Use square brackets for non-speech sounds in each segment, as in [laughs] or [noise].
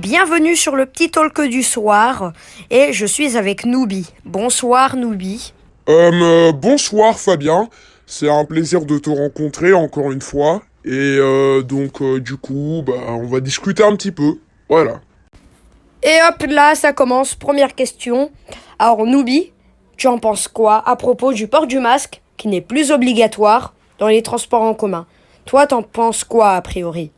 bienvenue sur le petit talk du soir. Et je suis avec Noubi. Bonsoir Noubi. Euh, euh, bonsoir Fabien, c'est un plaisir de te rencontrer encore une fois. Et euh, donc euh, du coup, bah, on va discuter un petit peu. Voilà. Et hop là, ça commence. Première question. Alors Noubi, tu en penses quoi à propos du port du masque qui n'est plus obligatoire dans les transports en commun? Toi, t'en penses quoi a priori?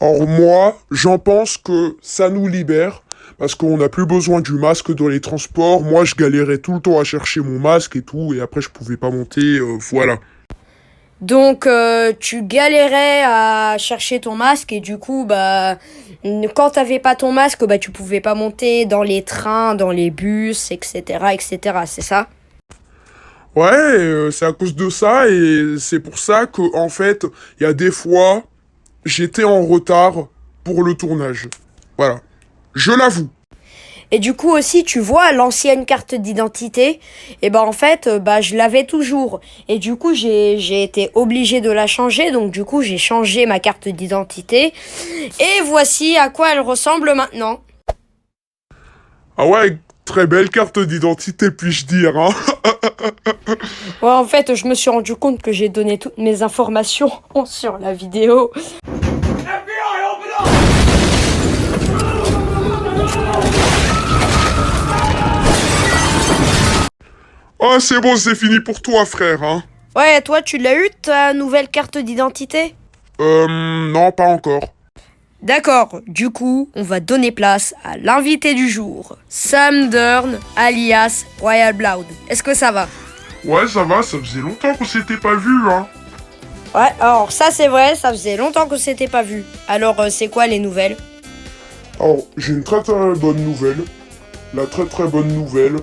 Alors moi, j'en pense que ça nous libère parce qu'on n'a plus besoin du masque dans les transports. Moi, je galérais tout le temps à chercher mon masque et tout, et après je pouvais pas monter. euh, voilà. Donc euh, tu galérais à chercher ton masque et du coup bah quand t'avais pas ton masque bah tu pouvais pas monter dans les trains, dans les bus, etc. etc. C'est ça? Ouais, euh, c'est à cause de ça et c'est pour ça que en fait, il y a des fois, j'étais en retard pour le tournage. Voilà. Je l'avoue. Et du coup aussi, tu vois, l'ancienne carte d'identité, et ben en fait, euh, bah je l'avais toujours. Et du coup, j'ai j'ai été obligé de la changer, donc du coup, j'ai changé ma carte d'identité. Et voici à quoi elle ressemble maintenant. Ah ouais, très belle carte d'identité, puis-je dire, hein? [laughs] Ouais, en fait, je me suis rendu compte que j'ai donné toutes mes informations [laughs] sur la vidéo. Oh, c'est bon, c'est fini pour toi, frère, hein. Ouais, toi, tu l'as eu, ta nouvelle carte d'identité? Euh, non, pas encore. D'accord, du coup, on va donner place à l'invité du jour, Sam Dern, alias Royal Blood. Est-ce que ça va? Ouais, ça va, ça faisait longtemps qu'on s'était pas vu, hein. Ouais, alors ça c'est vrai, ça faisait longtemps qu'on s'était pas vu. Alors, euh, c'est quoi les nouvelles? Alors, j'ai une très très bonne nouvelle. La très très bonne nouvelle,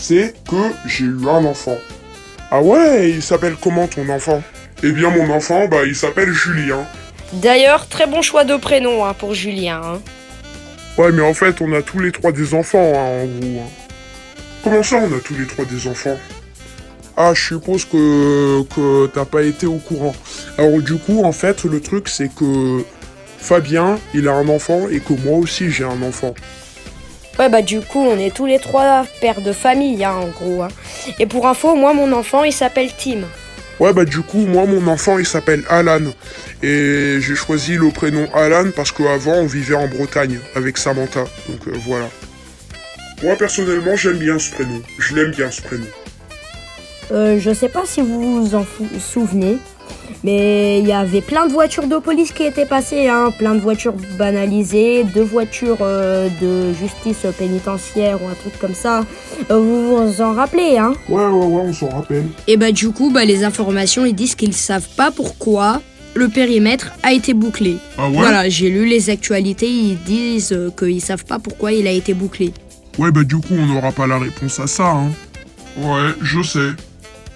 c'est que j'ai eu un enfant. Ah ouais, il s'appelle comment ton enfant? Eh bien, mon enfant, bah, il s'appelle Julien. D'ailleurs, très bon choix de prénom hein, pour Julien. hein. Ouais, mais en fait, on a tous les trois des enfants, hein, en gros. hein. Comment ça, on a tous les trois des enfants? Ah, je suppose que, que t'as pas été au courant. Alors, du coup, en fait, le truc, c'est que Fabien, il a un enfant et que moi aussi, j'ai un enfant. Ouais, bah du coup, on est tous les trois pères de famille, hein, en gros. hein. Et pour info, moi, mon enfant, il s'appelle Tim. Ouais, bah du coup, moi, mon enfant, il s'appelle Alan. Et j'ai choisi le prénom Alan parce qu'avant, on vivait en Bretagne avec Samantha. Donc euh, voilà. Moi, personnellement, j'aime bien ce prénom. Je l'aime bien, ce prénom. Euh, je sais pas si vous vous en fou- souvenez, mais il y avait plein de voitures de police qui étaient passées, hein, plein de voitures banalisées, deux voitures euh, de justice pénitentiaire ou un truc comme ça. Euh, vous vous en rappelez, hein? Ouais, ouais, ouais, on s'en rappelle. Et bah du coup, bah, les informations, ils disent qu'ils savent pas pourquoi le périmètre a été bouclé. Ah ouais? Voilà, j'ai lu les actualités, ils disent euh, qu'ils savent pas pourquoi il a été bouclé. Ouais, bah du coup, on n'aura pas la réponse à ça, hein. Ouais, je sais.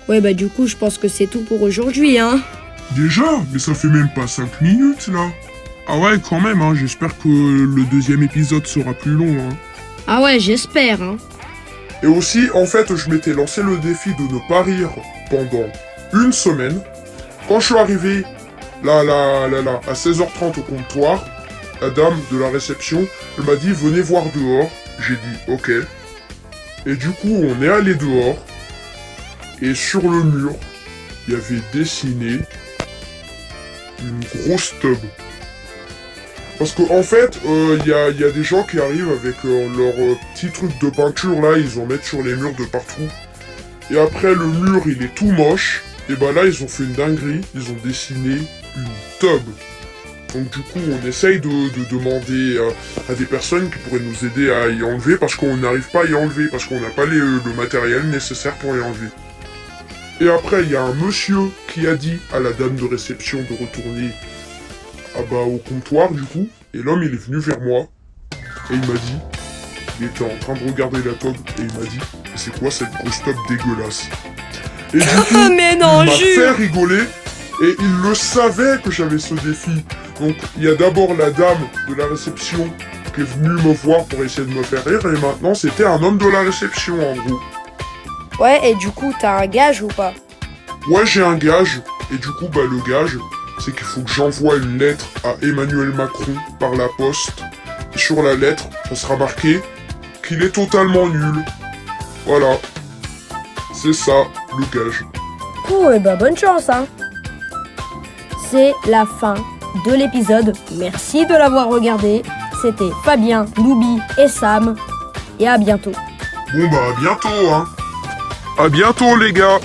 Ouais, bah du coup, je pense que c'est tout pour aujourd'hui, hein. Déjà Mais ça fait même pas 5 minutes, là. Ah ouais, quand même, hein. J'espère que le deuxième épisode sera plus long, hein. Ah ouais, j'espère, hein. Et aussi, en fait, je m'étais lancé le défi de ne pas rire pendant une semaine. Quand je suis arrivé, là, là, là, là, à 16h30 au comptoir, la dame de la réception, elle m'a dit, venez voir dehors. J'ai dit, ok. Et du coup, on est allé dehors. Et sur le mur, il y avait dessiné une grosse tub. Parce qu'en en fait, euh, il y, a, il y a des gens qui arrivent avec euh, leur euh, petit truc de peinture là, ils en mettent sur les murs de partout. Et après, le mur il est tout moche. Et bah là, ils ont fait une dinguerie, ils ont dessiné une tub. Donc du coup, on essaye de, de demander euh, à des personnes qui pourraient nous aider à y enlever parce qu'on n'arrive pas à y enlever, parce qu'on n'a pas le matériel nécessaire pour y enlever. Et après, il y a un monsieur qui a dit à la dame de réception de retourner ah bah, au comptoir du coup. Et l'homme il est venu vers moi. Et il m'a dit. Il était en train de regarder la tube et il m'a dit C'est quoi cette grosse tube dégueulasse? Et du [laughs] coup, mais non, il m'a fait rigoler. Et il le savait que j'avais ce défi. Donc il y a d'abord la dame de la réception qui est venue me voir pour essayer de me faire rire. Et maintenant c'était un homme de la réception en gros. Ouais, et du coup, t'as un gage ou pas Ouais, j'ai un gage. Et du coup, bah, le gage, c'est qu'il faut que j'envoie une lettre à Emmanuel Macron par la poste sur la lettre, ça sera marqué qu'il est totalement nul. Voilà. C'est ça, le gage. Oh, et bah bonne chance, hein. C'est la fin de l'épisode. Merci de l'avoir regardé. C'était Fabien, Loubi et Sam. Et à bientôt. Bon bah à bientôt hein. À bientôt les gars.